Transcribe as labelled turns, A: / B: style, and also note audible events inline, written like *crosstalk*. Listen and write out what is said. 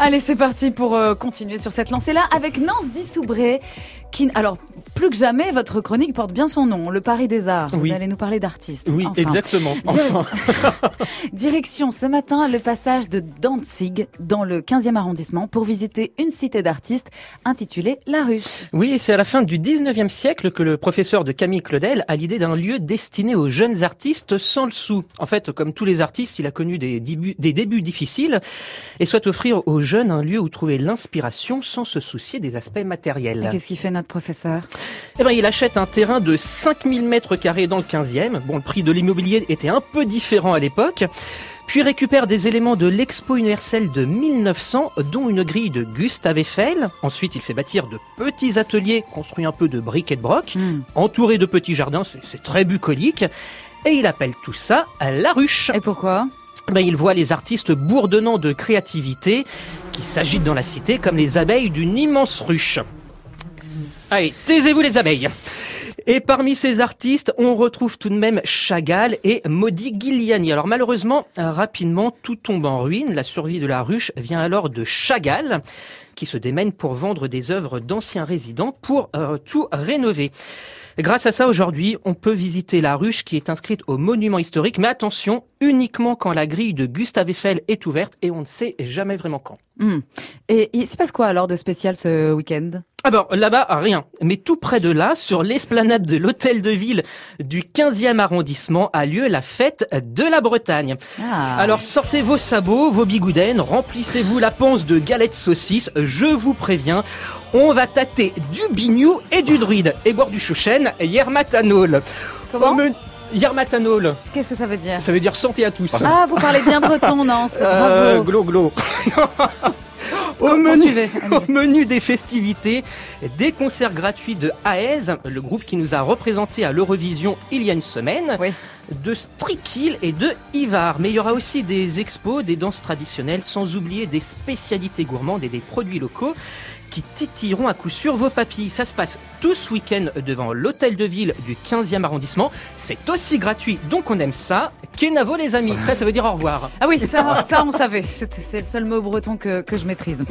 A: Allez, c'est parti pour euh, continuer sur cette lancée-là avec Nance Dissoubré. Qui, alors, plus que jamais, votre chronique porte bien son nom, le Paris des Arts.
B: Oui.
A: Vous allez nous parler d'artistes.
B: Oui,
A: Enfin.
B: exactement. Enfin. *laughs*
A: Direction ce matin le passage de Danzig dans le 15e arrondissement pour visiter une cité d'artistes intitulée La Ruche.
B: Oui, c'est à la fin du 19e siècle que le professeur de Camille Claudel a l'idée d'un lieu destiné aux jeunes artistes sans le sou. En fait, comme tous les artistes, il a connu des débuts, des débuts difficiles et souhaite offrir aux jeunes un lieu où trouver l'inspiration sans se soucier des aspects matériels.
A: Qu'est-ce qu'il fait notre professeur?
B: Eh ben, il achète un terrain de 5000 mètres carrés dans le 15e. Bon, le prix de l'immobilier était un peu différent à l'époque. Puis récupère des éléments de l'expo universelle de 1900, dont une grille de Gustave Eiffel. Ensuite, il fait bâtir de petits ateliers, construit un peu de briques et de broc,
A: Hmm.
B: entouré de petits jardins, c'est très bucolique. Et il appelle tout ça la ruche.
A: Et pourquoi?
B: Ben, il voit les artistes bourdonnants de créativité qui s'agitent dans la cité comme les abeilles d'une immense ruche. Allez, taisez-vous les abeilles et parmi ces artistes, on retrouve tout de même Chagall et Modigliani. Alors malheureusement, rapidement, tout tombe en ruine. La survie de la ruche vient alors de Chagall, qui se démène pour vendre des œuvres d'anciens résidents pour euh, tout rénover. Grâce à ça, aujourd'hui, on peut visiter la ruche qui est inscrite au monument historique, mais attention, uniquement quand la grille de Gustave Eiffel est ouverte et on ne sait jamais vraiment quand.
A: Hmm. Et il se passe quoi alors de spécial ce week-end?
B: Alors là-bas, rien. Mais tout près de là, sur l'esplanade de l'hôtel de ville du 15e arrondissement, a lieu la fête de la Bretagne.
A: ah.
B: Alors sortez vos sabots, vos bigoudaines, remplissez-vous la panse de galettes saucisses, je vous préviens, on va tâter du bignou et du druide et boire du chouchen yermatanol.
A: Comment
B: Au menu- Yermatanol,
A: Qu'est-ce que ça veut dire?
B: Ça veut dire santé à tous.
A: Ah, vous parlez bien breton, Nance.
B: Euh,
A: Bravo.
B: glo glo. *laughs* *laughs* Au menu, au des festivités, des concerts gratuits de Aez, le groupe qui nous a représenté à l'Eurovision il y a une semaine,
A: Oui.
B: de Strikil et de Ivar. Mais il y aura aussi des expos, des danses traditionnelles, sans oublier des spécialités gourmandes et des produits locaux qui titilleront à coup sûr vos papilles. Ça se passe tout ce week-end devant l'hôtel de ville du 15e arrondissement. C'est aussi gratuit, donc on aime ça. Kenavo les amis, ça ça veut dire au revoir.
A: Ah oui, ça, on savait. C'est le seul mot breton que je maîtrise.